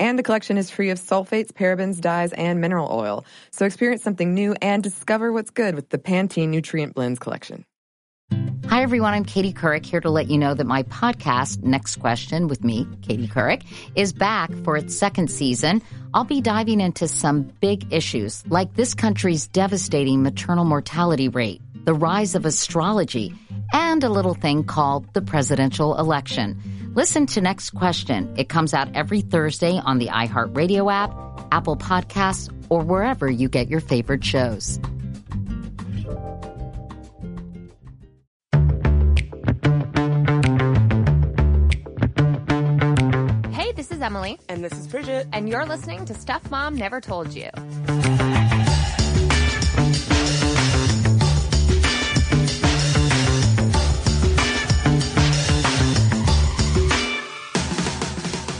And the collection is free of sulfates, parabens, dyes, and mineral oil. So experience something new and discover what's good with the Pantene Nutrient Blends collection. Hi, everyone. I'm Katie Couric here to let you know that my podcast, Next Question with me, Katie Couric, is back for its second season. I'll be diving into some big issues like this country's devastating maternal mortality rate, the rise of astrology, and a little thing called the presidential election. Listen to Next Question. It comes out every Thursday on the iHeartRadio app, Apple Podcasts, or wherever you get your favorite shows. Hey, this is Emily. And this is Bridget. And you're listening to Stuff Mom Never Told You.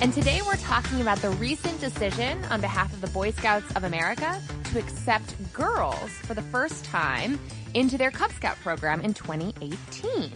And today we're talking about the recent decision on behalf of the Boy Scouts of America to accept girls for the first time into their Cub Scout program in 2018.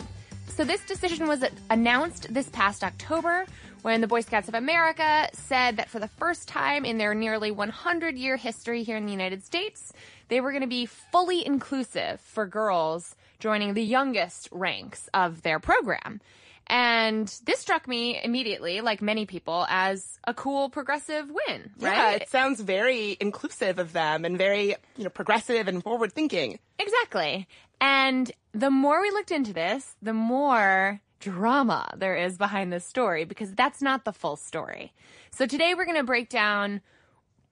So this decision was announced this past October when the Boy Scouts of America said that for the first time in their nearly 100 year history here in the United States, they were going to be fully inclusive for girls joining the youngest ranks of their program. And this struck me immediately, like many people, as a cool progressive win, right? Yeah, it sounds very inclusive of them and very, you know, progressive and forward thinking. Exactly. And the more we looked into this, the more drama there is behind this story because that's not the full story. So today we're going to break down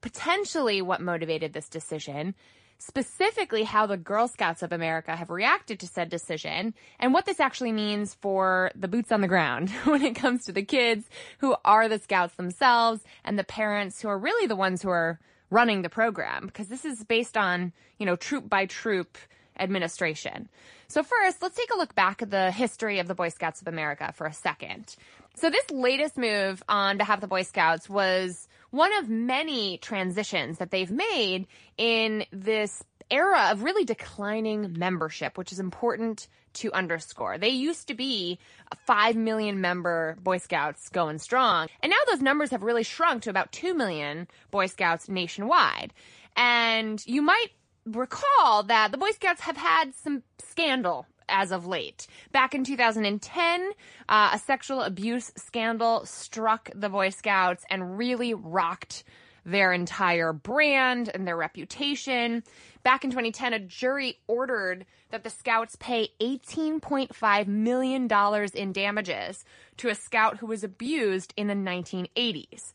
potentially what motivated this decision, specifically how the Girl Scouts of America have reacted to said decision and what this actually means for the boots on the ground when it comes to the kids who are the scouts themselves and the parents who are really the ones who are running the program because this is based on, you know, troop by troop administration. So first, let's take a look back at the history of the Boy Scouts of America for a second. So this latest move on behalf of the Boy Scouts was one of many transitions that they've made in this era of really declining membership, which is important to underscore. They used to be a 5 million member Boy Scouts going strong, and now those numbers have really shrunk to about 2 million Boy Scouts nationwide. And you might recall that the Boy Scouts have had some scandal as of late. Back in 2010, uh, a sexual abuse scandal struck the Boy Scouts and really rocked their entire brand and their reputation. Back in 2010, a jury ordered that the Scouts pay $18.5 million in damages to a Scout who was abused in the 1980s.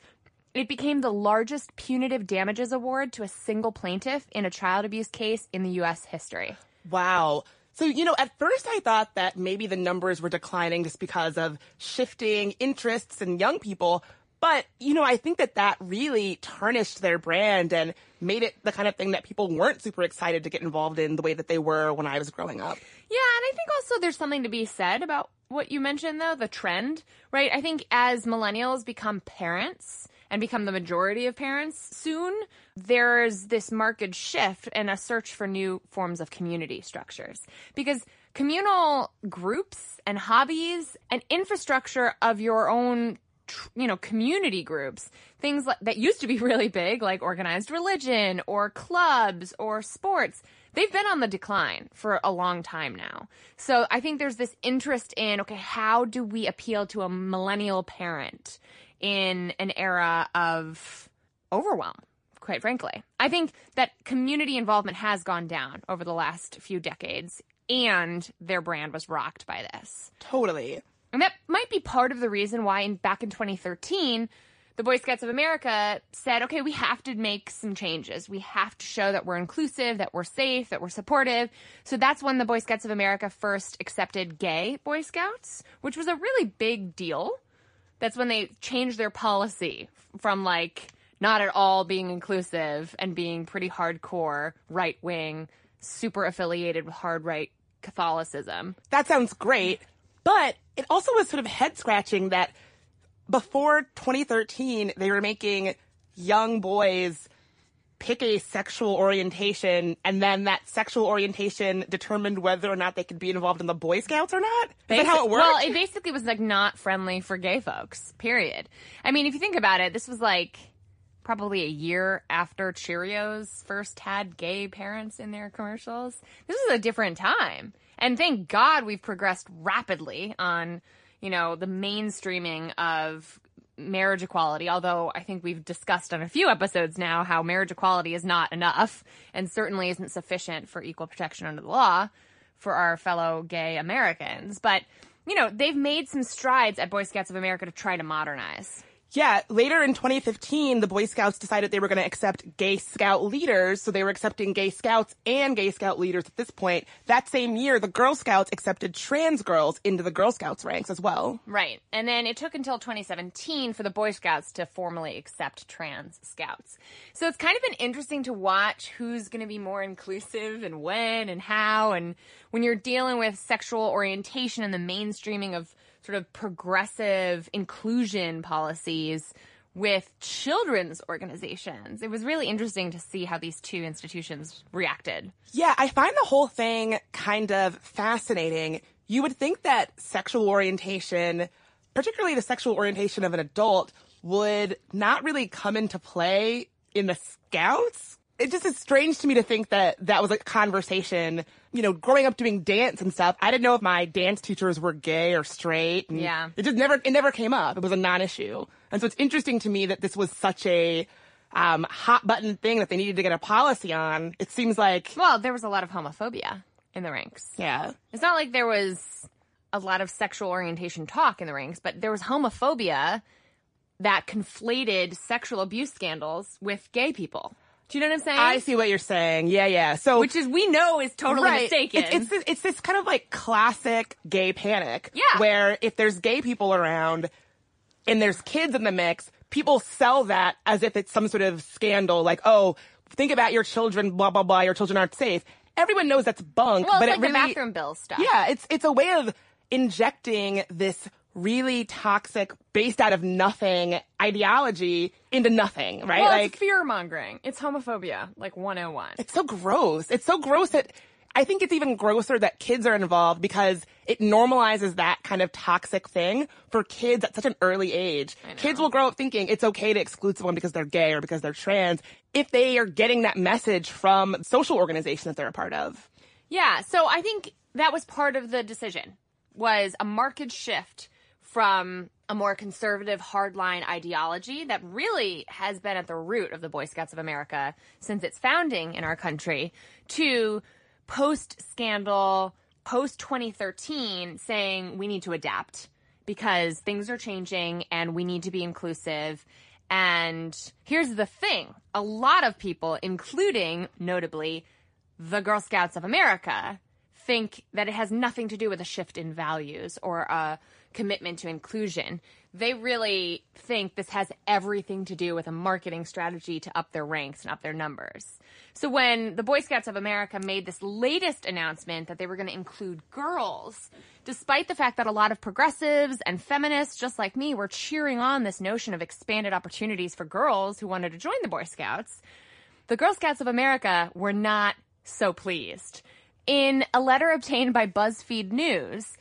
It became the largest punitive damages award to a single plaintiff in a child abuse case in the U.S. history. Wow. So, you know, at first I thought that maybe the numbers were declining just because of shifting interests in young people. But, you know, I think that that really tarnished their brand and made it the kind of thing that people weren't super excited to get involved in the way that they were when I was growing up. Yeah, and I think also there's something to be said about what you mentioned though, the trend, right? I think as millennials become parents, and become the majority of parents soon, there's this marked shift and a search for new forms of community structures. Because communal groups and hobbies and infrastructure of your own you know, community groups, things like, that used to be really big, like organized religion or clubs or sports, they've been on the decline for a long time now. So I think there's this interest in, okay, how do we appeal to a millennial parent? In an era of overwhelm, quite frankly. I think that community involvement has gone down over the last few decades, and their brand was rocked by this. Totally. And that might be part of the reason why, in, back in 2013, the Boy Scouts of America said, okay, we have to make some changes. We have to show that we're inclusive, that we're safe, that we're supportive. So that's when the Boy Scouts of America first accepted gay Boy Scouts, which was a really big deal that's when they changed their policy from like not at all being inclusive and being pretty hardcore right wing, super affiliated with hard right Catholicism. That sounds great. But it also was sort of head scratching that before 2013, they were making young boys pick a sexual orientation and then that sexual orientation determined whether or not they could be involved in the Boy Scouts or not? Is that how it worked? Well, it basically was like not friendly for gay folks, period. I mean, if you think about it, this was like probably a year after Cheerios first had gay parents in their commercials. This was a different time. And thank God we've progressed rapidly on, you know, the mainstreaming of marriage equality, although I think we've discussed on a few episodes now how marriage equality is not enough and certainly isn't sufficient for equal protection under the law for our fellow gay Americans. But, you know, they've made some strides at Boy Scouts of America to try to modernize. Yeah, later in 2015, the Boy Scouts decided they were going to accept gay scout leaders, so they were accepting gay scouts and gay scout leaders at this point. That same year, the Girl Scouts accepted trans girls into the Girl Scouts ranks as well. Right. And then it took until 2017 for the Boy Scouts to formally accept trans scouts. So it's kind of been interesting to watch who's going to be more inclusive and when and how. And when you're dealing with sexual orientation and the mainstreaming of sort of progressive inclusion policies with children's organizations. It was really interesting to see how these two institutions reacted. Yeah, I find the whole thing kind of fascinating. You would think that sexual orientation, particularly the sexual orientation of an adult, would not really come into play in the scouts it just is strange to me to think that that was a conversation. You know, growing up doing dance and stuff, I didn't know if my dance teachers were gay or straight. And Yeah. It just never, it never came up. It was a non-issue. And so it's interesting to me that this was such a, um, hot button thing that they needed to get a policy on. It seems like, Well, there was a lot of homophobia in the ranks. yeah. It's not like there was a lot of sexual orientation talk in the ranks, but there was homophobia that conflated sexual abuse scandals with gay people. Do you know what I'm saying? I see what you're saying. Yeah, yeah. So, Which is we know is totally mistaken. It's, it's, this, it's this kind of like classic gay panic. Yeah. Where if there's gay people around and there's kids in the mix, people sell that as if it's some sort of scandal. Like, oh, think about your children, blah, blah, blah, your children aren't safe. Everyone knows that's bunk, well, but it's it really, the bathroom bill stuff. yeah, it's, it's a way of injecting this really toxic, based out of nothing ideology into nothing, right? Well, like, fear mongering. It's homophobia, like 101. it's so gross. It's so gross that I think it's even grosser that kids are involved because it normalizes that kind of toxic thing for kids at such an early age. Kids will grow up thinking it's okay to exclude someone because they're gay or because they're trans if they are getting that message from social organization that they're a part of. Yeah, so I think that was part of the decision was a marked shift from a more conservative hardline ideology that really has been at the root of the Boy Scouts of America since its founding in our country to post scandal, post 2013 saying we need to adapt because things are changing and we need to be inclusive. And here's the thing. A lot of people, including notably the Girl Scouts of America think that it has nothing to do with a shift in values or a commitment to inclusion. They really think this has everything to do with a marketing strategy to up their ranks and up their numbers. So when the Boy Scouts of America made this latest announcement that they were going to include girls, despite the fact that a lot of progressives and feminists just like me were cheering on this notion of expanded opportunities for girls who wanted to join the Boy Scouts, the Girl Scouts of America were not so pleased. In a letter obtained by BuzzFeed News,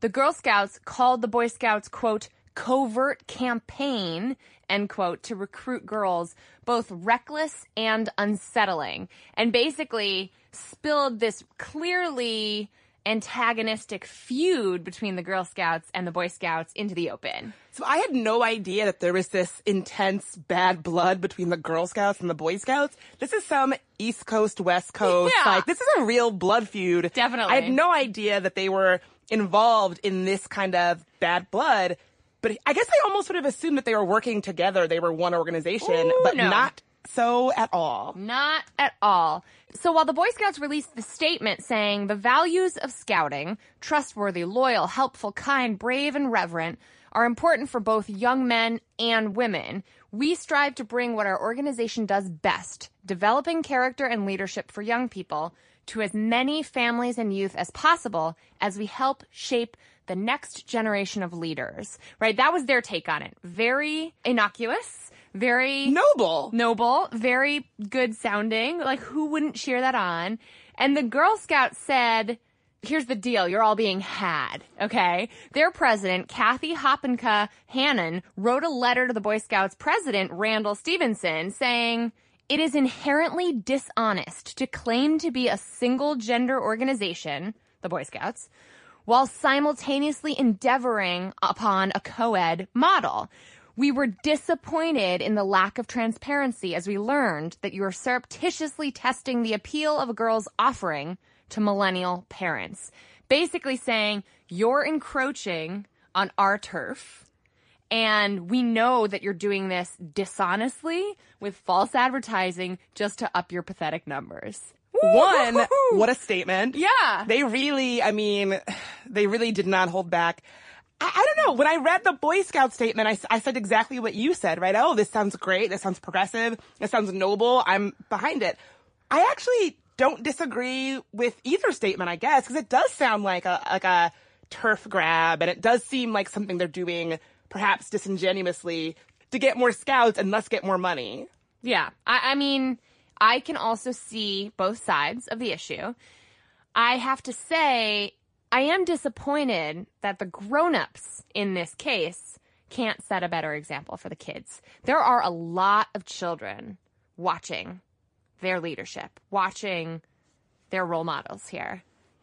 the Girl Scouts called the Boy Scouts, quote, covert campaign, end quote, to recruit girls, both reckless and unsettling, and basically spilled this clearly antagonistic feud between the Girl Scouts and the Boy Scouts into the open. So I had no idea that there was this intense bad blood between the Girl Scouts and the Boy Scouts. This is some East Coast, West Coast, Yeah. like this is a real blood feud. Definitely. I had no idea that they were involved in this kind of bad blood, but I guess I almost would have assumed that they were working together. They were one organization, Ooh, but no. not so at all. Not at all. So while the Boy Scouts released the statement saying the values of scouting, trustworthy, loyal, helpful, kind, brave, and reverent, are important for both young men and women, we strive to bring what our organization does best, developing character and leadership for young people, to as many families and youth as possible as we help shape the next generation of leaders. Right? That was their take on it. Very innocuous, very Noble. noble, very good sounding. Like who wouldn't cheer that on? And the Girl Scouts said, here's the deal. You're all being had. Okay. Their president, Kathy Hopinkah Hannan, wrote a letter to the Boy Scouts president, Randall Stephenson, saying, it is inherently dishonest to claim to be a single gender organization, the Boy Scouts, while simultaneously endeavoring upon a co-ed model. We were disappointed in the lack of transparency as we learned that you are surreptitiously testing the appeal of a girl's offering to millennial parents. Basically saying, you're encroaching on our turf. And we know that you're doing this dishonestly with false advertising just to up your pathetic numbers. One, what a statement. Yeah. They really, I mean, they really did not hold back. I, I don't know. When I read the Boy Scout statement, I said exactly what you said, right? Oh, this sounds great. This sounds progressive. This sounds noble. I'm behind it. I actually don't disagree with either statement, I guess, because it does sound like a, like a turf grab and it does seem like something they're doing perhaps disingenuously to get more scouts and thus get more money. Yeah. I, I mean, I can also see both sides of the issue. I have to say, I am disappointed that the grown-ups in this case can't set a better example for the kids. There are a lot of children watching their leadership, watching their role models here.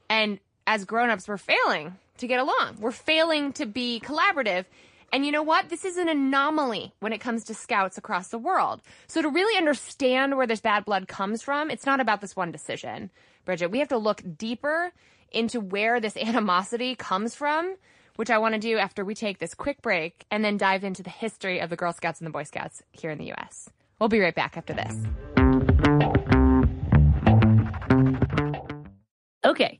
And as grown-ups, we're failing to get along. We're failing to be collaborative. And you know what? This is an anomaly when it comes to scouts across the world. So to really understand where this bad blood comes from, it's not about this one decision, Bridget. We have to look deeper into where this animosity comes from, which I want to do after we take this quick break and then dive into the history of the Girl Scouts and the Boy Scouts here in the U.S. We'll be right back after this. Okay.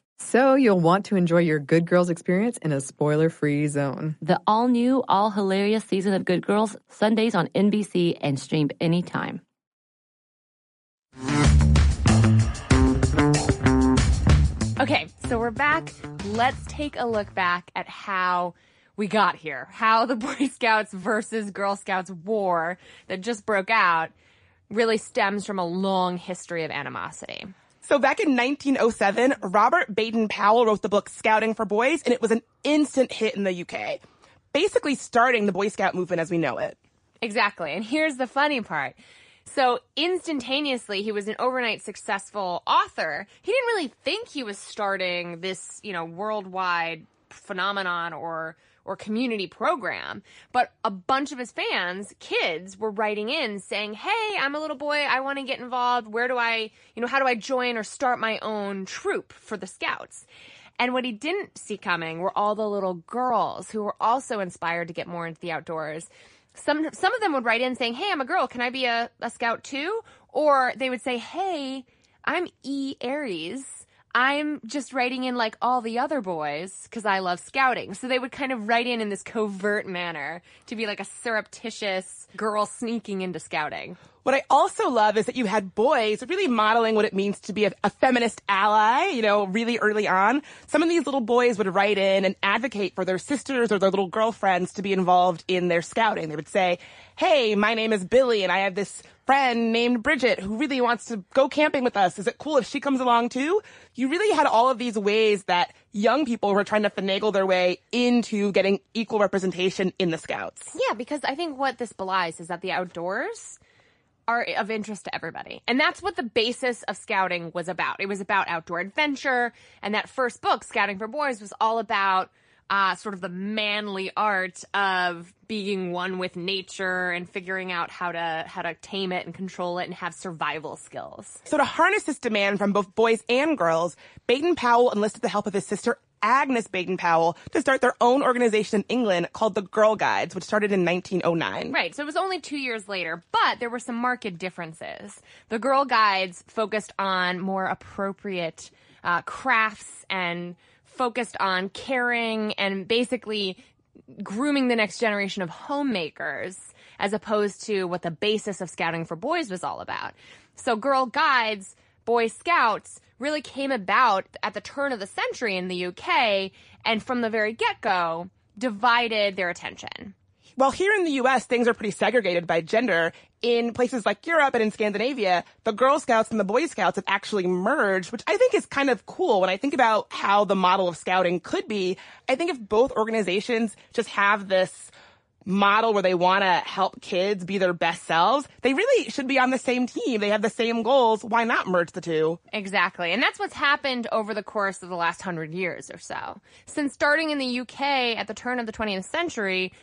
So, you'll want to enjoy your Good Girls experience in a spoiler free zone. The all new, all hilarious season of Good Girls, Sundays on NBC and streamed anytime. Okay, so we're back. Let's take a look back at how we got here. How the Boy Scouts versus Girl Scouts war that just broke out really stems from a long history of animosity. So back in 1907, Robert Baden Powell wrote the book Scouting for Boys, and it was an instant hit in the UK, basically starting the Boy Scout movement as we know it. Exactly. And here's the funny part. So instantaneously, he was an overnight successful author. He didn't really think he was starting this, you know, worldwide phenomenon or or community program. But a bunch of his fans, kids, were writing in saying, Hey, I'm a little boy. I want to get involved. Where do I, you know, how do I join or start my own troop for the scouts? And what he didn't see coming were all the little girls who were also inspired to get more into the outdoors. Some some of them would write in saying, "Hey, I'm a girl. Can I be a, a scout too?" Or they would say, "Hey, I'm E Aries." I'm just writing in like all the other boys because I love scouting. So they would kind of write in in this covert manner to be like a surreptitious girl sneaking into scouting. What I also love is that you had boys really modeling what it means to be a, a, feminist ally, you know, really early on. Some of these little boys would write in and advocate for their sisters or their little girlfriends to be involved in their scouting. They would say, hey, my name is Billy and I have this friend named Bridget who really wants to go camping with us. Is it cool if she comes along too? You really had all of these ways that young people were trying to finagle their way into getting equal representation in the scouts. Yeah, because I think what this belies is that the outdoors are of interest to everybody. And that's what the basis of scouting was about. It was about outdoor adventure. And that first book, Scouting for Boys, was all about uh, sort of the manly art of being one with nature and figuring out how to how to tame it and control it and have survival skills. So to harness this demand from both boys and girls, Baden Powell enlisted the help of his sister Agnes Baden Powell to start their own organization in England called the Girl Guides, which started in 1909. Right, so it was only two years later, but there were some marked differences. The Girl Guides focused on more appropriate uh, crafts and focused on caring and basically grooming the next generation of homemakers as opposed to what the basis of Scouting for Boys was all about. So Girl Guides, Boy Scouts, really came about at the turn of the century in the UK and from the very get go divided their attention. Well, here in the US, things are pretty segregated by gender. In places like Europe and in Scandinavia, the Girl Scouts and the Boy Scouts have actually merged, which I think is kind of cool. When I think about how the model of scouting could be, I think if both organizations just have this model where they want to help kids be their best selves, they really should be on the same team. They have the same goals. Why not merge the two? Exactly. And that's what's happened over the course of the last hundred years or so. Since starting in the UK at the turn of the 20th century,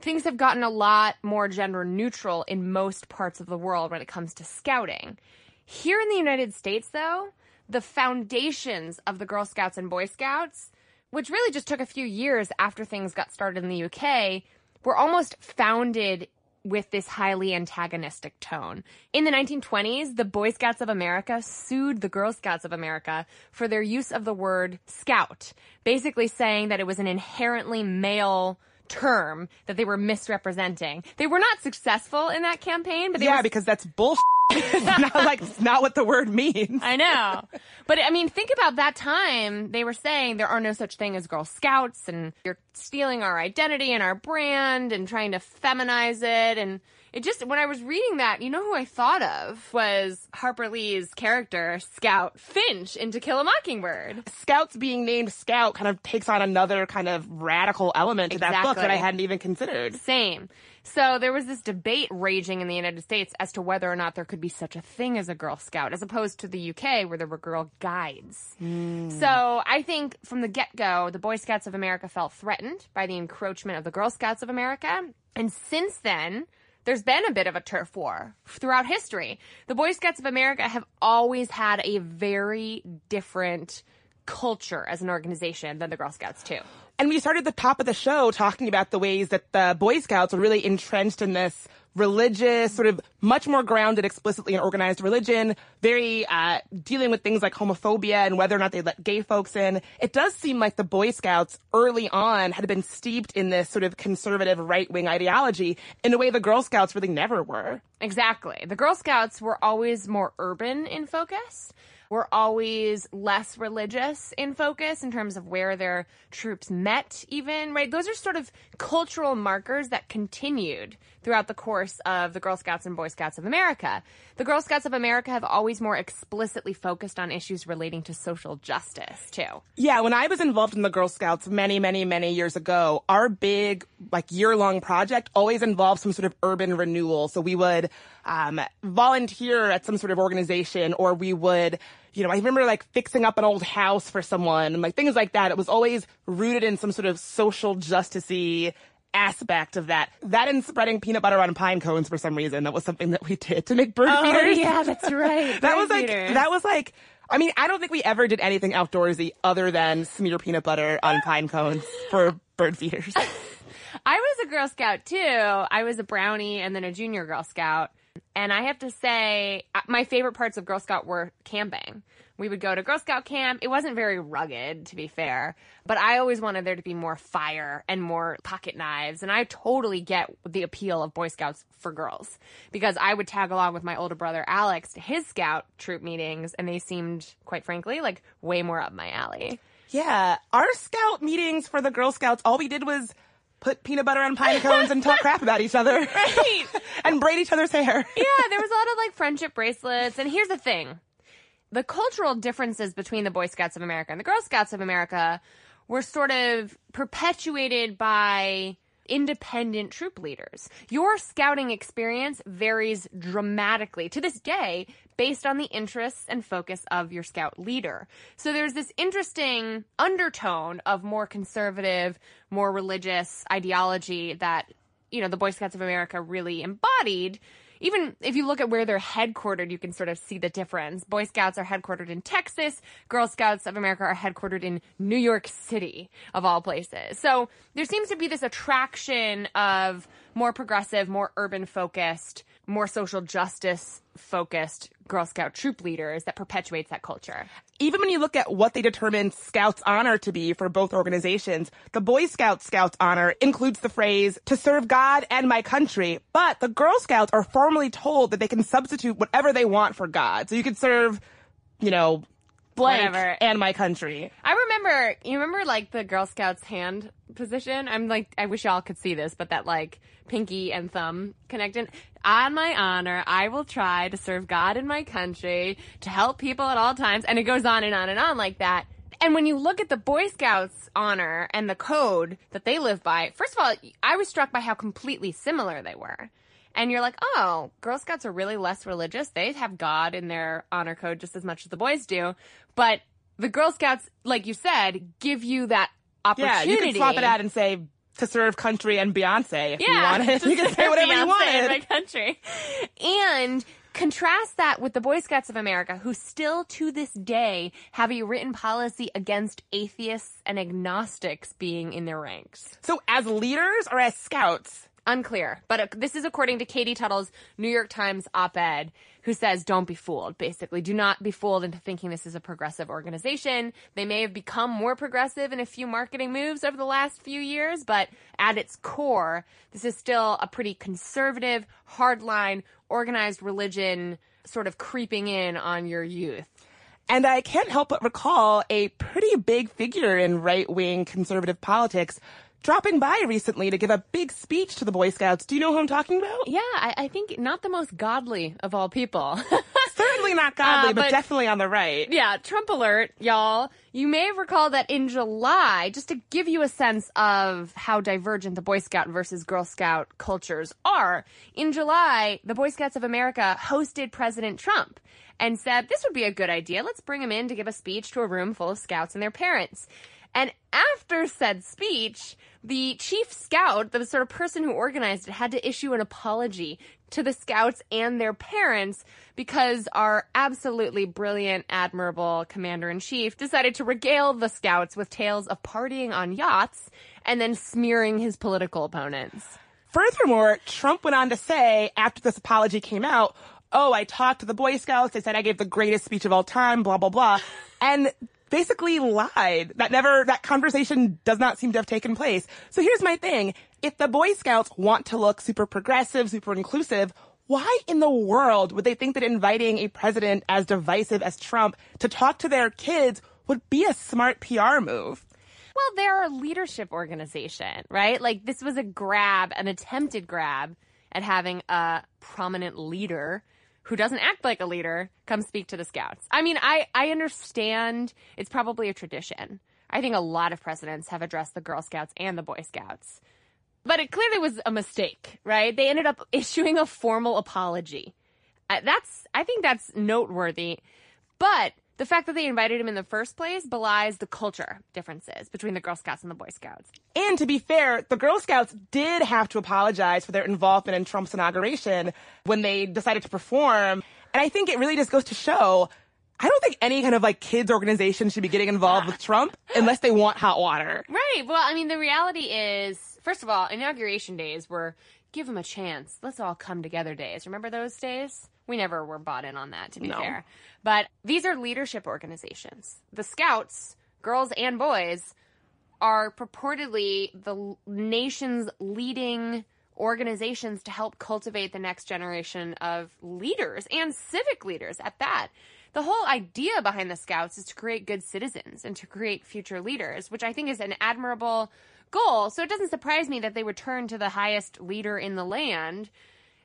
things have gotten a lot more gender neutral in most parts of the world when it comes to scouting. Here in the United States, though, the foundations of the Girl Scouts and Boy Scouts, which really just took a few years after things got started in the UK, were almost founded with this highly antagonistic tone. In the 1920s, the Boy Scouts of America sued the Girl Scouts of America for their use of the word scout, basically saying that it was an inherently male term that they were misrepresenting. They were not successful in that campaign, but yeah, were... because that's bullshit. it's not like it's not what the word means. I know. But I mean, think about that time. They were saying there are no such thing as Girl Scouts and you're stealing our identity and our brand and trying to feminize it and it just when I was reading that, you know who I thought of was Harper Lee's character Scout Finch in To Kill a Mockingbird. Scouts being named Scout kind of takes on another kind of radical element to exactly. that book that I hadn't even considered. Same. So there was this debate raging in the United States as to whether or not there could be such a thing as a Girl Scout, as opposed to the UK where there were Girl Guides. Mm. So I think from the get go, the Boy Scouts of America felt threatened by the encroachment of the Girl Scouts of America. And since then, there's been a bit of a turf war throughout history. The Boy Scouts of America have always had a very different culture as an organization than the Girl Scouts too. And we started the top of the show talking about the ways that the Boy Scouts are really entrenched in this religious, sort of much more grounded explicitly in organized religion, very uh, dealing with things like homophobia and whether or not they let gay folks in. It does seem like the Boy Scouts early on had been steeped in this sort of conservative right wing ideology in a way the Girl Scouts really never were. Exactly. The Girl Scouts were always more urban in focus were always less religious in focus in terms of where their troops met, even, right? Those are sort of cultural markers that continued throughout the course of the Girl Scouts and Boy Scouts of America. The Girl Scouts of America have always more explicitly focused on issues relating to social justice, too. Yeah, when I was involved in the Girl Scouts many, many, many years ago, our big, like, year long project always involved some sort of urban renewal. So we would um, volunteer at some sort of organization or we would you know, I remember like fixing up an old house for someone and like things like that. It was always rooted in some sort of social justicey aspect of that. That and spreading peanut butter on pine cones for some reason. That was something that we did to make bird oh, feeders. yeah, that's right. that was like, that was like, I mean, I don't think we ever did anything outdoorsy other than smear peanut butter on pine cones for bird feeders. I was a Girl Scout too. I was a brownie and then a junior Girl Scout. And I have to say, uh, my favorite parts of Girl Scout were camping. We would go to Girl Scout camp. It wasn't very rugged, to be fair, but I always wanted there to be more fire and more pocket knives. And I totally get the appeal of Boy Scouts for girls because I would tag along with my older brother Alex to his Scout troop meetings, and they seemed, quite frankly, like way more up my alley. Yeah, our Scout meetings for the Girl Scouts, all we did was put peanut butter on pine cones and talk crap about each other. Right. and braid each other's hair. yeah, there was a lot of like friendship bracelets. And here's the thing the cultural differences between the Boy Scouts of America and the Girl Scouts of America were sort of perpetuated by independent troop leaders. Your scouting experience varies dramatically to this day based on the interests and focus of your scout leader. So there's this interesting undertone of more conservative, more religious ideology that, you know, the Boy Scouts of America really embodied even if you look at where they're headquartered, you can sort of see the difference. Boy Scouts are headquartered in Texas. Girl Scouts of America are headquartered in New York City, of all places. So there seems to be this attraction of more progressive, more urban focused, more social justice focused Girl Scout troop leaders that perpetuates that culture. Even when you look at what they determine Scouts honor to be for both organizations, the Boy Scout Scouts honor includes the phrase to serve God and my country, but the Girl Scouts are formally told that they can substitute whatever they want for God. So you could serve, you know, blank Whatever. and my country. I remember, you remember like the Girl Scouts hand position? I'm like, I wish y'all could see this, but that like pinky and thumb connected. On my honor, I will try to serve God and my country, to help people at all times. And it goes on and on and on like that. And when you look at the Boy Scouts honor and the code that they live by, first of all, I was struck by how completely similar they were. And you're like, oh, Girl Scouts are really less religious. They have God in their honor code just as much as the boys do. But the Girl Scouts, like you said, give you that opportunity. Yeah, you can swap it out and say to serve country and Beyonce if you Yeah, want it. You can say whatever you want. in my country. And contrast that with the Boy Scouts of America, who still to this day have a written policy against atheists and agnostics being in their ranks. So as leaders or as scouts? Unclear, but uh, this is according to Katie Tuttle's New York Times op-ed, who says, "Don't be fooled." Basically, do not be fooled into thinking this is a progressive organization. They may have become more progressive in a few marketing moves over the last few years, but at its core, this is still a pretty conservative, hardline, organized religion, sort of creeping in on your youth. And I can't help but recall a pretty big figure in right wing conservative politics dropping by recently to give a big speech to the Boy Scouts. Do you know who I'm talking about? Yeah, I, I think not the most godly of all people. Not godly, Uh, but, but- definitely on the right. Yeah, Trump alert, y'all. You may recall that in July, just to give you a sense of how divergent the Boy Scout versus Girl Scout cultures are, in July, the Boy Scouts of America hosted President Trump and said, this would be a good idea. Let's bring him in to give a speech to a room full of scouts and their parents. And after said speech, the chief scout, the sort of person who organized it, had to issue an apology to the scouts and their parents because our absolutely brilliant, admirable commander in chief decided to regale the scouts with tales of partying on yachts and then smearing his political opponents. Furthermore, Trump went on to say after this apology came out, oh, I talked to the Boy Scouts. They said I gave the greatest speech of all time, blah, blah, blah. And basically lied. That never, that conversation does not seem to have taken place. So here's my thing. If the Boy Scouts want to look super progressive, super inclusive, why in the world would they think that inviting a president as divisive as Trump to talk to their kids would be a smart PR move? Well, they're a leadership organization, right? Like this was a grab, an attempted grab at having a prominent leader who doesn't act like a leader come speak to the scouts. I mean, I, I understand it's probably a tradition. I think a lot of presidents have addressed the Girl Scouts and the Boy Scouts. But it clearly was a mistake, right? They ended up issuing a formal apology. Uh, That's, I think that's noteworthy. But the fact that they invited him in the first place belies the culture differences between the Girl Scouts and the Boy Scouts. And to be fair, the Girl Scouts did have to apologize for their involvement in Trump's inauguration when they decided to perform. And I think it really just goes to show I don't think any kind of like kids organization should be getting involved with Trump unless they want hot water. Right. Well, I mean, the reality is, first of all, inauguration days were give them a chance. Let's all come together days. Remember those days? We never were bought in on that, to be No. fair. But these are leadership organizations. The Scouts, girls and boys, are purportedly the nation's leading organizations to help cultivate the next generation of leaders and civic leaders at that. The whole idea behind the Scouts is to create good citizens and to create future leaders, which I think is an admirable goal. So it doesn't surprise me that they would turn to the highest leader in the land,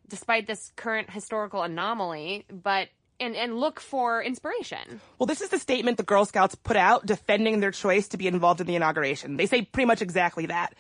despite this current historical anomaly, but and, and look for inspiration. Well, this is the statement the Girl Scouts put out defending their choice to be involved in the inauguration. They say pretty much exactly that.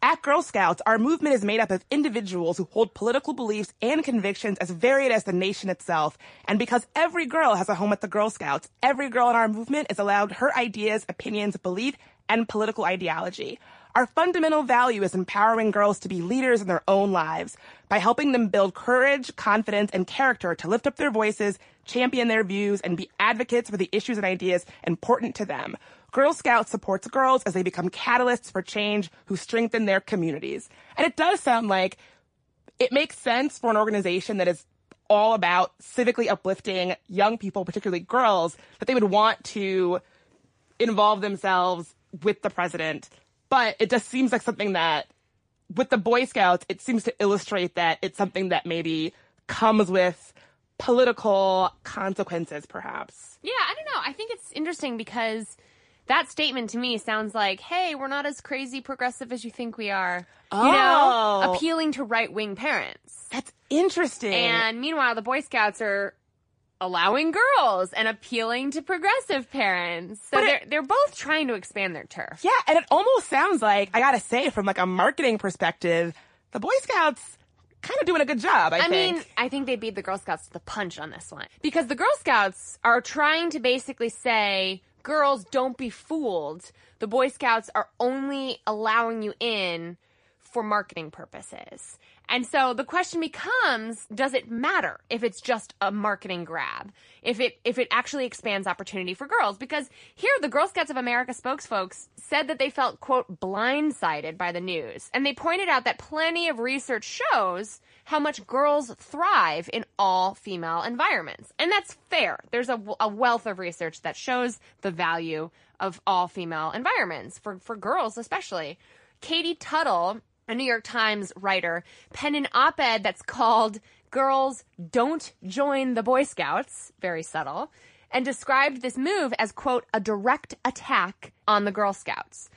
At Girl Scouts, our movement is made up of individuals who hold political beliefs and convictions as varied as the nation itself. And because every girl has a home at the Girl Scouts, every girl in our movement is allowed her ideas, opinions, belief, and political ideology. Our fundamental value is empowering girls to be leaders in their own lives by helping them build courage, confidence, and character to lift up their voices, champion their views, and be advocates for the issues and ideas important to them. Girl Scouts supports girls as they become catalysts for change who strengthen their communities. And it does sound like it makes sense for an organization that is all about civically uplifting young people, particularly girls, that they would want to involve themselves with the president. But it just seems like something that, with the Boy Scouts, it seems to illustrate that it's something that maybe comes with political consequences, perhaps. Yeah, I don't know. I think it's interesting because that statement to me sounds like, hey, we're not as crazy progressive as you think we are. You know, Oh. appealing to right wing parents. That's interesting. And meanwhile, the Boy Scouts are allowing girls and appealing to progressive parents. So it- they're they're both trying to expand their turf. Yeah, and it almost sounds like I gotta say, from like a marketing perspective, the Boy Scouts kind of doing a good job. I, I mean, I think they beat the Girl Scouts to the punch on this one. Because the Girl Scouts are trying to basically say, girls, don't be fooled. The Boy Scouts are only allowing you in for marketing purposes. And so the question becomes, does it matter if it's just a marketing grab? If it if it actually expands opportunity for girls? Because here the Girl Scouts of America spokesfolks said that they felt quote blindsided by the news. And they pointed out that plenty of research shows how much girls thrive in all female environments. And that's fair. There's a, a wealth of research that shows the value of all female environments for, for girls especially. Katie Tuttle, a New York Times writer, penned an op ed that's called Girls Don't Join the Boy Scouts, very subtle, and described this move as, quote, a direct attack on the Girl Scouts.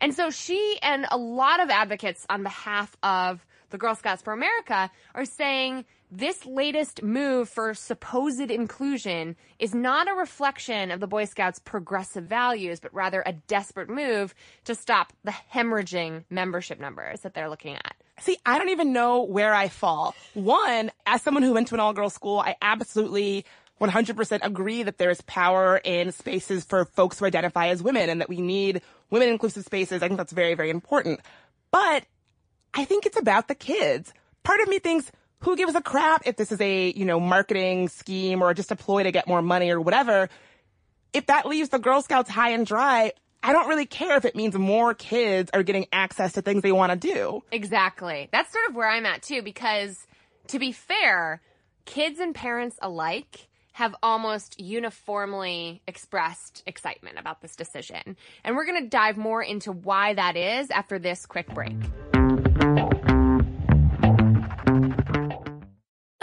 And so she and a lot of advocates on behalf of the Girl Scouts for America are saying this latest move for supposed inclusion is not a reflection of the Boy Scouts' progressive values, but rather a desperate move to stop the hemorrhaging membership numbers that they're looking at. See, I don't even know where I fall. One, as someone who went to an all girls school, I absolutely 100% agree that there is power in spaces for folks who identify as women and that we need women inclusive spaces. I think that's very, very important. But I think it's about the kids. Part of me thinks, who gives a crap if this is a, you know, marketing scheme or just a ploy to get more money or whatever? If that leaves the Girl Scouts high and dry, I don't really care if it means more kids are getting access to things they want to do. Exactly. That's sort of where I'm at too, because to be fair, kids and parents alike have almost uniformly expressed excitement about this decision. And we're going to dive more into why that is after this quick break.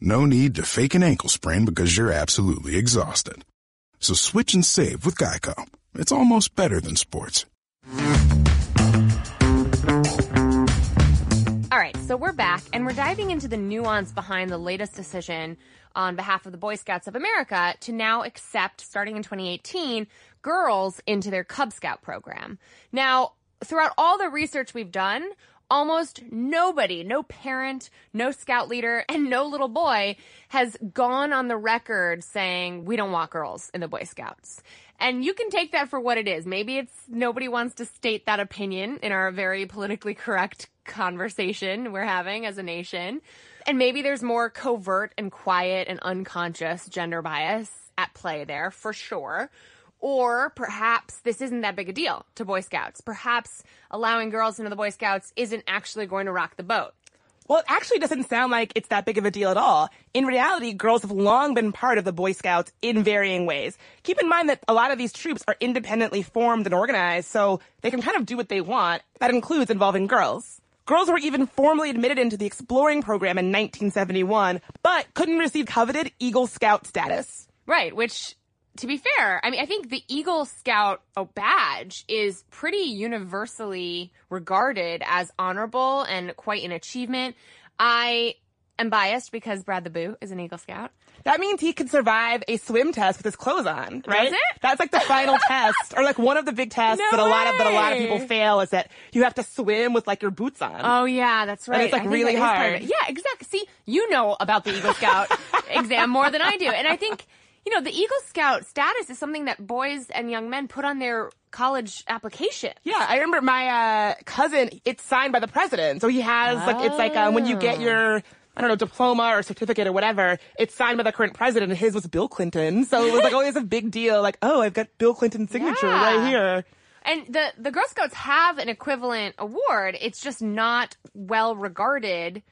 No need to fake an ankle sprain because you're absolutely exhausted. So switch and save with Geico. It's almost better than sports. All right, so we're back and we're diving into the nuance behind the latest decision on behalf of the Boy Scouts of America to now accept, starting in 2018, girls into their Cub Scout program. Now, throughout all the research we've done, almost nobody, no parent, no scout leader, and no little boy has gone on the record saying, we don't want girls in the Boy Scouts. And you can take that for what it is. Maybe it's nobody wants to state that opinion in our very politically correct conversation we're having as a nation. And maybe there's more covert and quiet and unconscious gender bias at play there for sure. Or perhaps this isn't that big a deal to Boy Scouts. Perhaps allowing girls into the Boy Scouts isn't actually going to rock the boat. Well, it actually doesn't sound like it's that big of a deal at all. In reality, girls have long been part of the Boy Scouts in varying ways. Keep in mind that a lot of these troops are independently formed and organized, so they can kind of do what they want. That includes involving girls. Girls were even formally admitted into the exploring program in 1971, but couldn't receive coveted Eagle Scout status. Right, which to be fair, I mean, I think the Eagle Scout oh, badge is pretty universally regarded as honorable and quite an achievement. I am biased because Brad the Boo is an Eagle Scout. That means he can survive a swim test with his clothes on, right? Does it? That's like the final test, or like one of the big tests No that a lot of that a lot of people fail is that you have to swim with like your boots on. Oh yeah, that's right. And it's, like, really that is part of hard. Yeah, exactly. See, you know about the Eagle Scout exam more than I do, and I think you know the Eagle Scout status is something that boys and young men put on their college application. Yeah, I remember my uh, cousin. It's signed by the president, so he has like it's like uh, when you get your I don't know diploma or certificate or whatever. It's signed by the current president, and his was Bill Clinton, so it was like always a big deal. Like, oh, I've got Bill Clinton's signature Yeah. right here. And the the Girl Scouts have an equivalent award. It's just not well regarded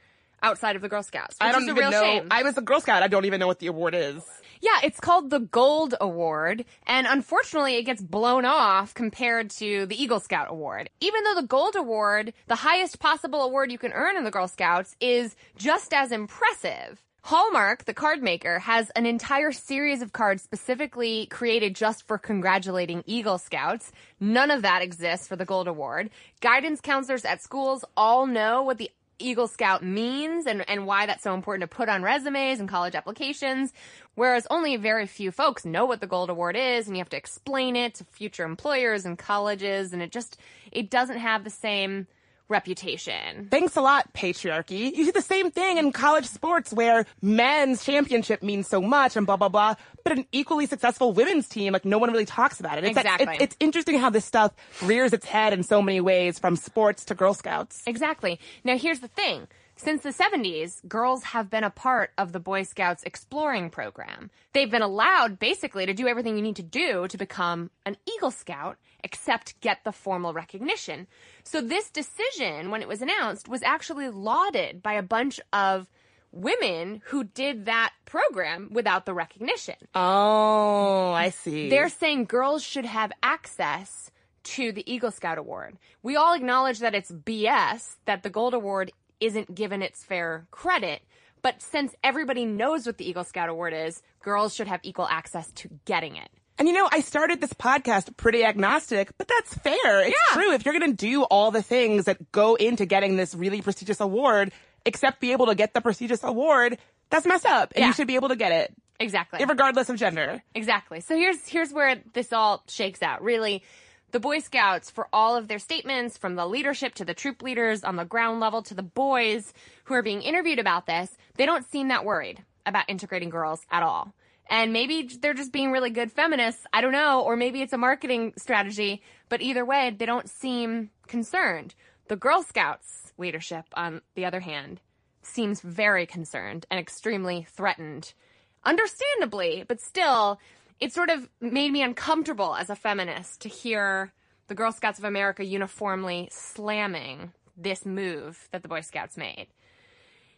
outside of the Girl Scouts. I don't even know. shame. I was a Girl Scout. I don't even know what the award is. Yeah, it's called the Gold Award, and unfortunately it gets blown off compared to the Eagle Scout Award. Even though the Gold Award, the highest possible award you can earn in the Girl Scouts, is just as impressive. Hallmark, the card maker, has an entire series of cards specifically created just for congratulating Eagle Scouts. None of that exists for the Gold Award. Guidance counselors at schools all know what the Eagle Scout means and, and why that's so important to put on resumes and college applications. Whereas only very few folks know what the Gold Award is and you have to explain it to future employers and colleges and it just, it doesn't have the same reputation. Thanks a lot, patriarchy. You see the same thing in college sports where men's championship means so much and blah, blah, blah. But an equally successful women's team, like no one really talks about it. It's, Exactly. it's, it's interesting how this stuff rears its head in so many ways from sports to Girl Scouts. Exactly. Now here's the thing. Since the 70s, girls have been a part of the Boy Scouts exploring program. They've been allowed basically to do everything you need to do to become an Eagle Scout, except get the formal recognition. So this decision, when it was announced, was actually lauded by a bunch of women who did that program without the recognition. Oh, I see. They're saying girls should have access to the Eagle Scout Award. We all acknowledge that it's BS that the Gold Award isn't given its fair credit, but since everybody knows what the Eagle Scout Award is, girls should have equal access to getting it. And you know, I started this podcast pretty agnostic, but that's fair. It's Yeah. true. If you're going to do all the things that go into getting this really prestigious award, except be able to get the prestigious award, that's messed up. And Yeah. you should be able to get it, Exactly. regardless of gender. Exactly. So here's here's where this all shakes out. Really, the Boy Scouts, for all of their statements, from the leadership to the troop leaders on the ground level to the boys who are being interviewed about this, they don't seem that worried about integrating girls at all. And maybe they're just being really good feminists. I don't know. Or maybe it's a marketing strategy. But either way, they don't seem concerned. The Girl Scouts leadership, on the other hand, seems very concerned and extremely threatened. Understandably, but still, it sort of made me uncomfortable as a feminist to hear the Girl Scouts of America uniformly slamming this move that the Boy Scouts made.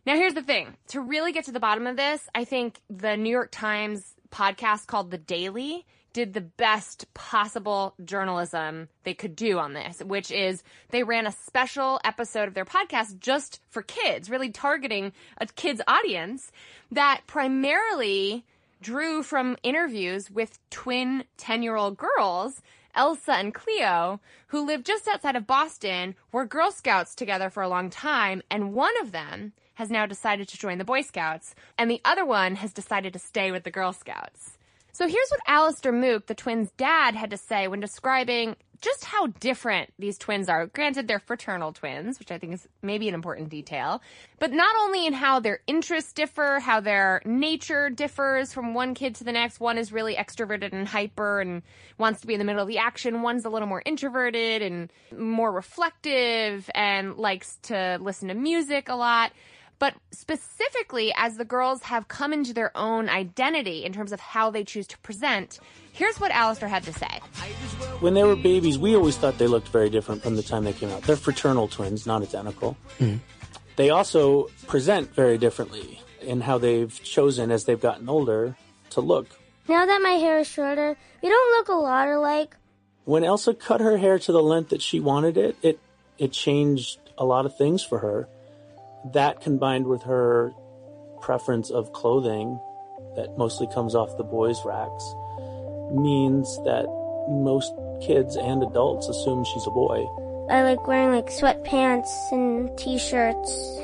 Now, here's the thing to really get to the bottom of this, I think the New York Times podcast called The Daily did the best possible journalism they could do on this, which is they ran a special episode of their podcast just for kids, really targeting a kids audience that primarily drew from interviews with twin 10 year old girls Elsa and Cleo, who live just outside of Boston, were Girl Scouts together for a long time, and one of them has now decided to join the Boy Scouts, and the other one has decided to stay with the Girl Scouts. So here's what Alistair Mook, the twins' dad, had to say when describing just how different these twins are. Granted, they're fraternal twins, which I think is maybe an important detail, but not only in how their interests differ, how their nature differs from one kid to the next. One is really extroverted and hyper and wants to be in the middle of the action. One's a little more introverted and more reflective and likes to listen to music a lot. But specifically, as the girls have come into their own identity in terms of how they choose to present, here's what Alistair had to say. When they were babies, we always thought they looked very different from the time they came out. They're fraternal twins, not identical. Mm. They also present very differently in how they've chosen as they've gotten older to look. Now that my hair is shorter, we don't look a lot alike. When Elsa cut her hair to the length that she wanted it, it it changed a lot of things for her that combined with her preference of clothing that mostly comes off the boys' racks means that most kids and adults assume she's a boy. I like wearing like sweatpants and t-shirts.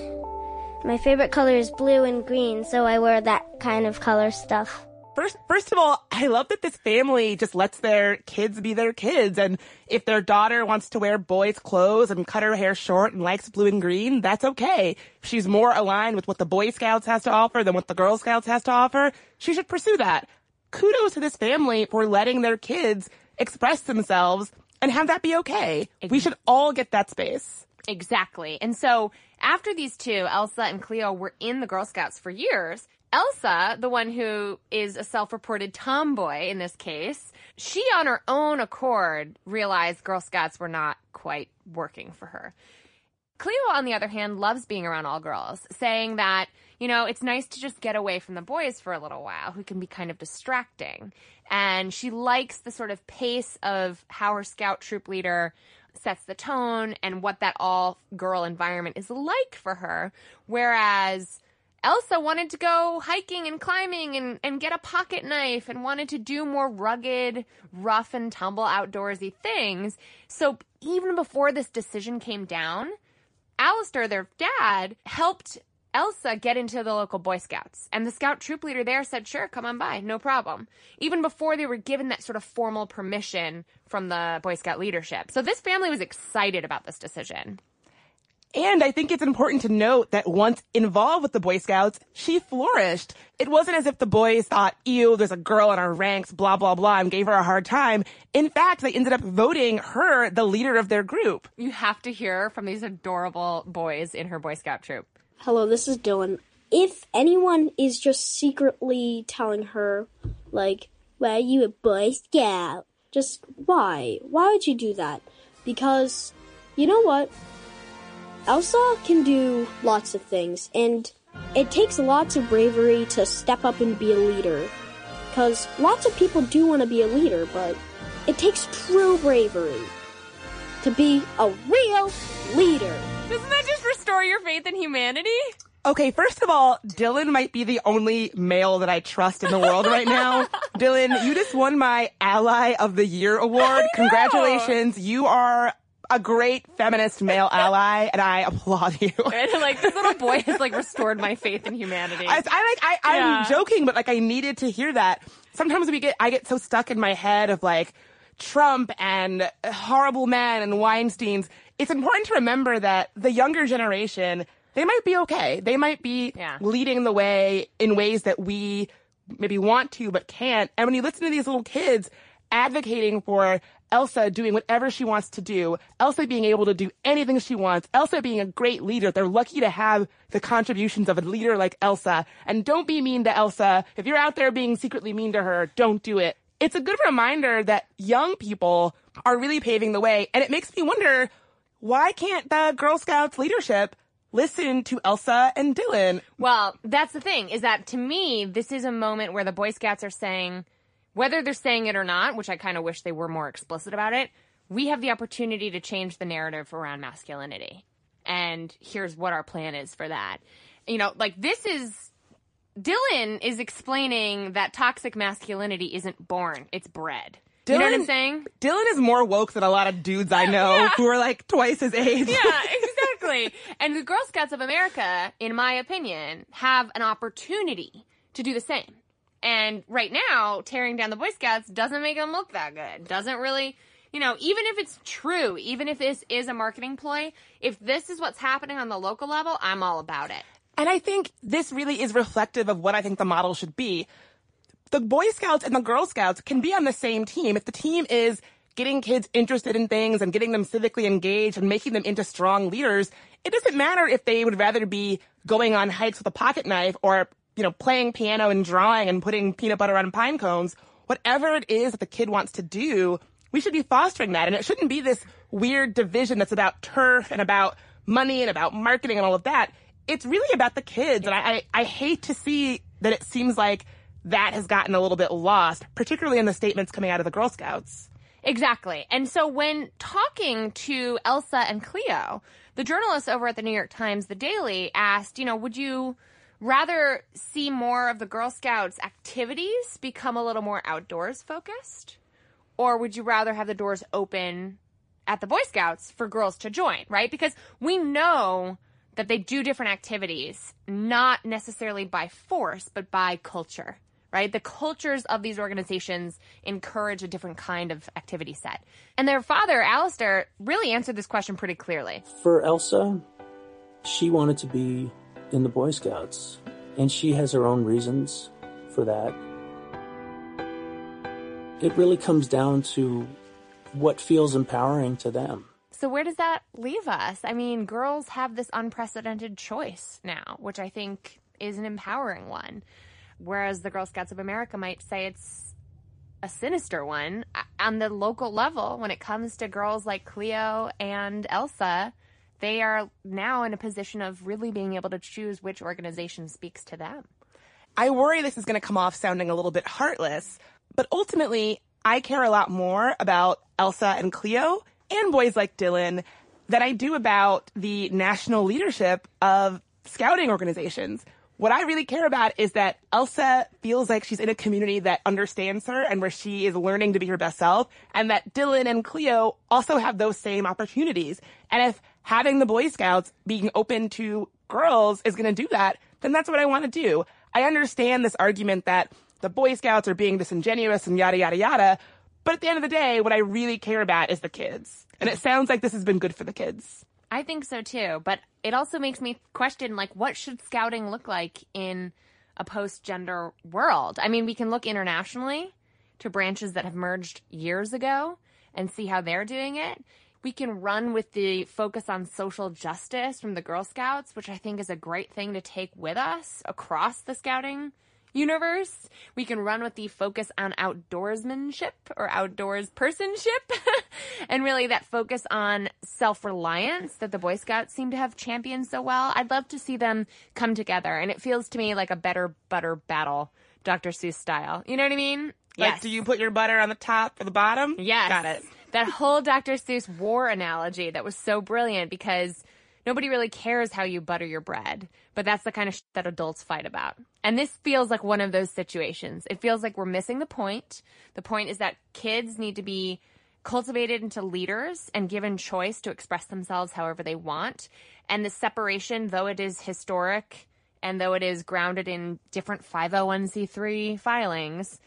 My favorite color is blue and green, so I wear that kind of color stuff. First, first of all, I love that this family just lets their kids be their kids. And if their daughter wants to wear boys' clothes and cut her hair short and likes blue and green, that's okay. She's more aligned with what the Boy Scouts has to offer than what the Girl Scouts has to offer, she should pursue that. Kudos to this family for letting their kids express themselves and have that be okay. Exactly. We should all get that space. Exactly. And so after these two, Elsa and Cleo, were in the Girl Scouts for years, Elsa, the one who is a self-reported tomboy in this case, she on her own accord realized Girl Scouts were not quite working for her. Cleo, on the other hand, loves being around all girls, saying that, you know, it's nice to just get away from the boys for a little while, who can be kind of distracting. And she likes the sort of pace of how her scout troop leader sets the tone and what that all girl environment is like for her. Whereas Elsa wanted to go hiking and climbing and, and get a pocket knife and wanted to do more rugged, rough and tumble outdoorsy things. So even before this decision came down, Alistair, their dad, helped Elsa get into the local Boy Scouts. And the scout troop leader there said, sure, come on by, no problem. Even before they were given that sort of formal permission from the Boy Scout leadership. So this family was excited about this decision. And I think it's important to note that once involved with the Boy Scouts, she flourished. It wasn't as if the boys thought, ew, there's a girl in our ranks, blah, blah, blah, and gave her a hard time. In fact, they ended up voting her the leader of their group. You have to hear from these adorable boys in her Boy Scout troop. Hello, this is Dylan. If anyone is just secretly telling her, like, why are you a Boy Scout? Just why? Why would you do that? Because, you know what? Elsa can do lots of things, and it takes lots of bravery to step up and be a leader. Because lots of people do want to be a leader, but it takes true bravery to be a real leader. Doesn't that just restore your faith in humanity? Okay, first of all, Dylan might be the only male that I trust in the world right now. Dylan, you just won my Ally of the Year award. Congratulations. You are a great feminist male ally, and I applaud you. And like this little boy has like restored my faith in humanity. I, I like I, I'm yeah. joking, but like I needed to hear that. Sometimes we get I get so stuck in my head of like Trump and horrible men and Weinstein's. It's important to remember that the younger generation they might be okay. They might be yeah. leading the way in ways that we maybe want to but can't. And when you listen to these little kids advocating for Elsa doing whatever she wants to do, Elsa being able to do anything she wants, Elsa being a great leader. They're lucky to have the contributions of a leader like Elsa. And don't be mean to Elsa. If you're out there being secretly mean to her, don't do it. It's a good reminder that young people are really paving the way. And it makes me wonder, why can't the Girl Scouts leadership listen to Elsa and Dylan? Well, that's the thing, is that to me, this is a moment where the Boy Scouts are saying, whether they're saying it or not, which I kind of wish they were more explicit about it, we have the opportunity to change the narrative around masculinity. And here's what our plan is for that. You know, like this is Dylan is explaining that toxic masculinity isn't born, it's bred. you know what I'm saying? Dylan is more woke than a lot of dudes I know Yeah. who are like twice his age. Yeah, exactly. and the Girl Scouts of America, in my opinion, have an opportunity to do the same. And right now, tearing down the Boy Scouts doesn't make them look that good. Doesn't really, you know, even if it's true, even if this is a marketing ploy, if this is what's happening on the local level, I'm all about it. And I think this really is reflective of what I think the model should be. The Boy Scouts and the Girl Scouts can be on the same team if the team is getting kids interested in things and getting them civically engaged and making them into strong leaders. It doesn't matter if they would rather be going on hikes with a pocket knife or, you know, playing piano and drawing and putting peanut butter on pine cones. Whatever it is that the kid wants to do, we should be fostering that. And it shouldn't be this weird division that's about turf and about money and about marketing and all of that. It's really about the kids. And I, I, I hate to see that it seems like that has gotten a little bit lost, particularly in the statements coming out of the Girl Scouts. Exactly. And so when talking to Elsa and Cleo, the journalists over at the New York Times, The Daily, asked, you know, would you rather see more of the Girl Scouts activities become a little more outdoors focused? Or would you rather have the doors open at the Boy Scouts for girls to join, right? Because we know that they do different activities, not necessarily by force, but by culture, right? The cultures of these organizations encourage a different kind of activity set. And their father, Alistair, really answered this question pretty clearly. For Elsa, she wanted to be in the Boy Scouts, and she has her own reasons for that. It really comes down to what feels empowering to them. So where does that leave us? I mean, girls have this unprecedented choice now, which I think is an empowering one. Whereas the Girl Scouts of America might say it's a sinister one on the local level when it comes to girls like Cleo and Elsa. They are now in a position of really being able to choose which organization speaks to them. I worry this is going to come off sounding a little bit heartless, but ultimately, I care a lot more about Elsa and Cleo and boys like Dylan than I do about the national leadership of scouting organizations. What I really care about is that Elsa feels like she's in a community that understands her and where she is learning to be her best self, and that Dylan and Cleo also have those same opportunities. And if having the Boy Scouts being open to girls is going to do that, then that's what I want to do. I understand this argument that the Boy Scouts are being disingenuous and yada, yada, yada. But at the end of the day, what I really care about is the kids. And it sounds like this has been good for the kids. I think so too, but it also makes me question like what should scouting look like in a post-gender world? I mean, we can look internationally to branches that have merged years ago and see how they're doing it. We can run with the focus on social justice from the Girl Scouts, which I think is a great thing to take with us across the scouting universe. We can run with the focus on outdoorsmanship or outdoors personship and really that focus on self-reliance that the Boy Scouts seem to have championed so well. I'd love to see them come together and it feels to me like a better butter battle, Dr. Seuss style. You know what I mean? Like, do you put your butter on the top or the bottom? Yes. Got it. That whole Dr. Seuss war analogy that was so brilliant because nobody really cares how you butter your bread, but that's the kind of that adults fight about. And this feels like one of those situations. It feels like we're missing the point. The point is that kids need to be cultivated into leaders and given choice to express themselves however they want. And the separation, though it is historic and though it is grounded in different 501c3 filings,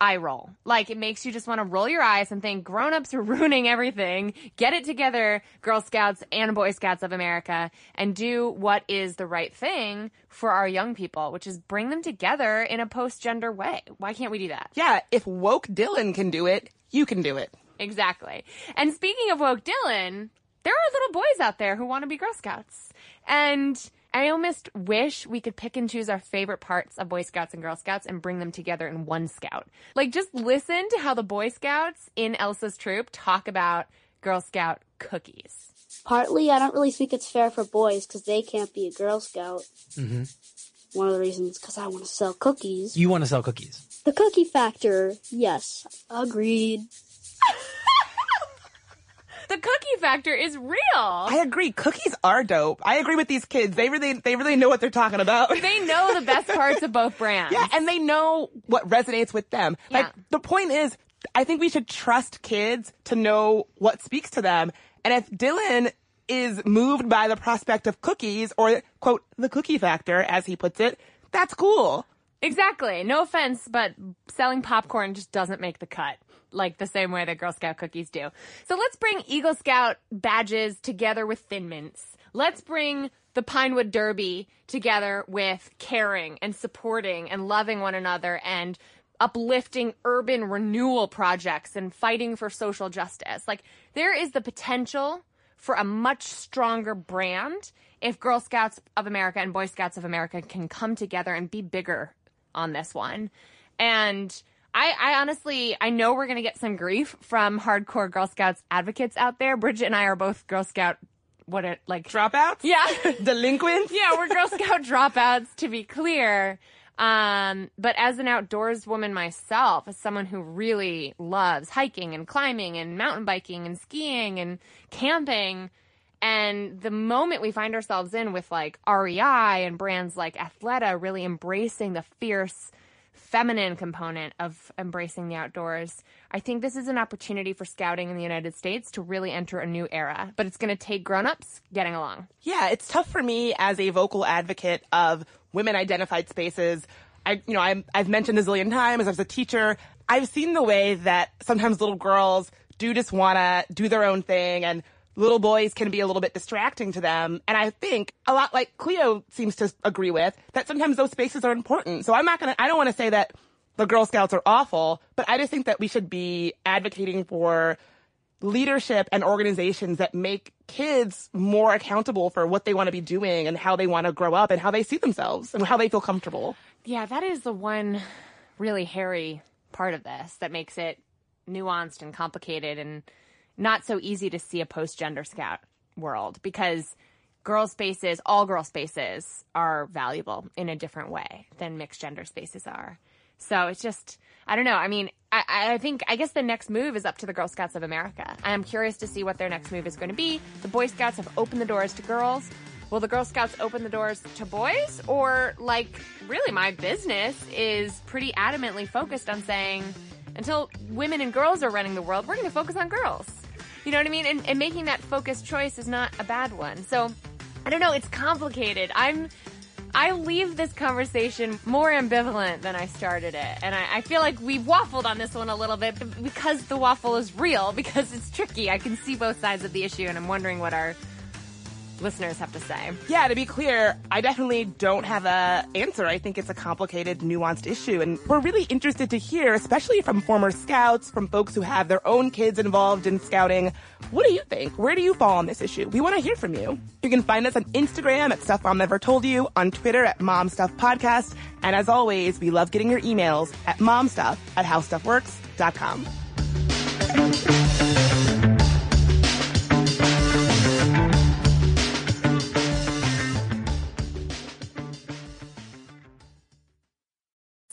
eye roll. Like it makes you just want to roll your eyes and think grown-ups are ruining everything. Get it together, Girl Scouts and Boy Scouts of America, and do what is the right thing for our young people, which is bring them together in a post-gender way. Why can't we do that? Yeah, if woke Dylan can do it, you can do it. Exactly. And speaking of woke Dylan, there are little boys out there who want to be Girl Scouts. And I almost wish we could pick and choose our favorite parts of Boy Scouts and Girl Scouts and bring them together in one scout. Like, just listen to how the Boy Scouts in Elsa's troop talk about Girl Scout cookies. Partly, I don't really think it's fair for boys because they can't be a Girl Scout. hmm One of the reasons because I want to sell cookies. You want to sell cookies. The cookie factor, yes, agreed. The cookie factor is real. I agree. Cookies are dope. I agree with these kids. They really, they really know what they're talking about. They know the best parts of both brands. Yeah, and they know what resonates with them. Like, the point is, I think we should trust kids to know what speaks to them. And if Dylan is moved by the prospect of cookies, or, quote, the cookie factor, as he puts it, that's cool. Exactly. No offense, but selling popcorn just doesn't make the cut. Like the same way that Girl Scout cookies do. So let's bring Eagle Scout badges together with Thin Mints. Let's bring the Pinewood Derby together with caring and supporting and loving one another and uplifting urban renewal projects and fighting for social justice. Like there is the potential for a much stronger brand if Girl Scouts of America and Boy Scouts of America can come together and be bigger on this one. And I, I honestly, I know we're going to get some grief from hardcore Girl Scouts advocates out there. Bridget and I are both Girl Scout, what it, like. Dropouts? Yeah. Delinquents? yeah, we're Girl Scout dropouts, to be clear. Um, but as an outdoors woman myself, as someone who really loves hiking and climbing and mountain biking and skiing and camping, and the moment we find ourselves in with like REI and brands like Athleta really embracing the fierce feminine component of embracing the outdoors, I think this is an opportunity for scouting in the United States to really enter a new era. But it's going to take grown-ups getting along. Yeah, it's tough for me as a vocal advocate of women identified spaces. I, you know, I'm, I've mentioned a zillion times as a teacher, I've seen the way that sometimes little girls do just want to do their own thing and little boys can be a little bit distracting to them. And I think a lot like Cleo seems to agree with that sometimes those spaces are important. So I'm not going to, I don't want to say that the Girl Scouts are awful, but I just think that we should be advocating for leadership and organizations that make kids more accountable for what they want to be doing and how they want to grow up and how they see themselves and how they feel comfortable. Yeah, that is the one really hairy part of this that makes it nuanced and complicated and not so easy to see a post gender scout world because girl spaces, all girl spaces are valuable in a different way than mixed gender spaces are. So it's just, I don't know. I mean, I, I think, I guess the next move is up to the Girl Scouts of America. I am curious to see what their next move is going to be. The Boy Scouts have opened the doors to girls. Will the Girl Scouts open the doors to boys? Or, like, really, my business is pretty adamantly focused on saying, until women and girls are running the world, we're going to focus on girls. You know what I mean? And, and making that focused choice is not a bad one. So, I don't know. It's complicated. I'm, I leave this conversation more ambivalent than I started it. And I, I, feel like we've waffled on this one a little bit because the waffle is real, because it's tricky. I can see both sides of the issue, and I'm wondering what our listeners have to say. Yeah, to be clear, I definitely don't have a answer. I think it's a complicated, nuanced issue, and we're really interested to hear, especially from former scouts, from folks who have their own kids involved in scouting. What do you think? Where do you fall on this issue? We want to hear from you. You can find us on Instagram at Stuff Mom Never Told You, on Twitter at Mom Stuff Podcast, and as always, we love getting your emails at momstuff at howstuffworks.com.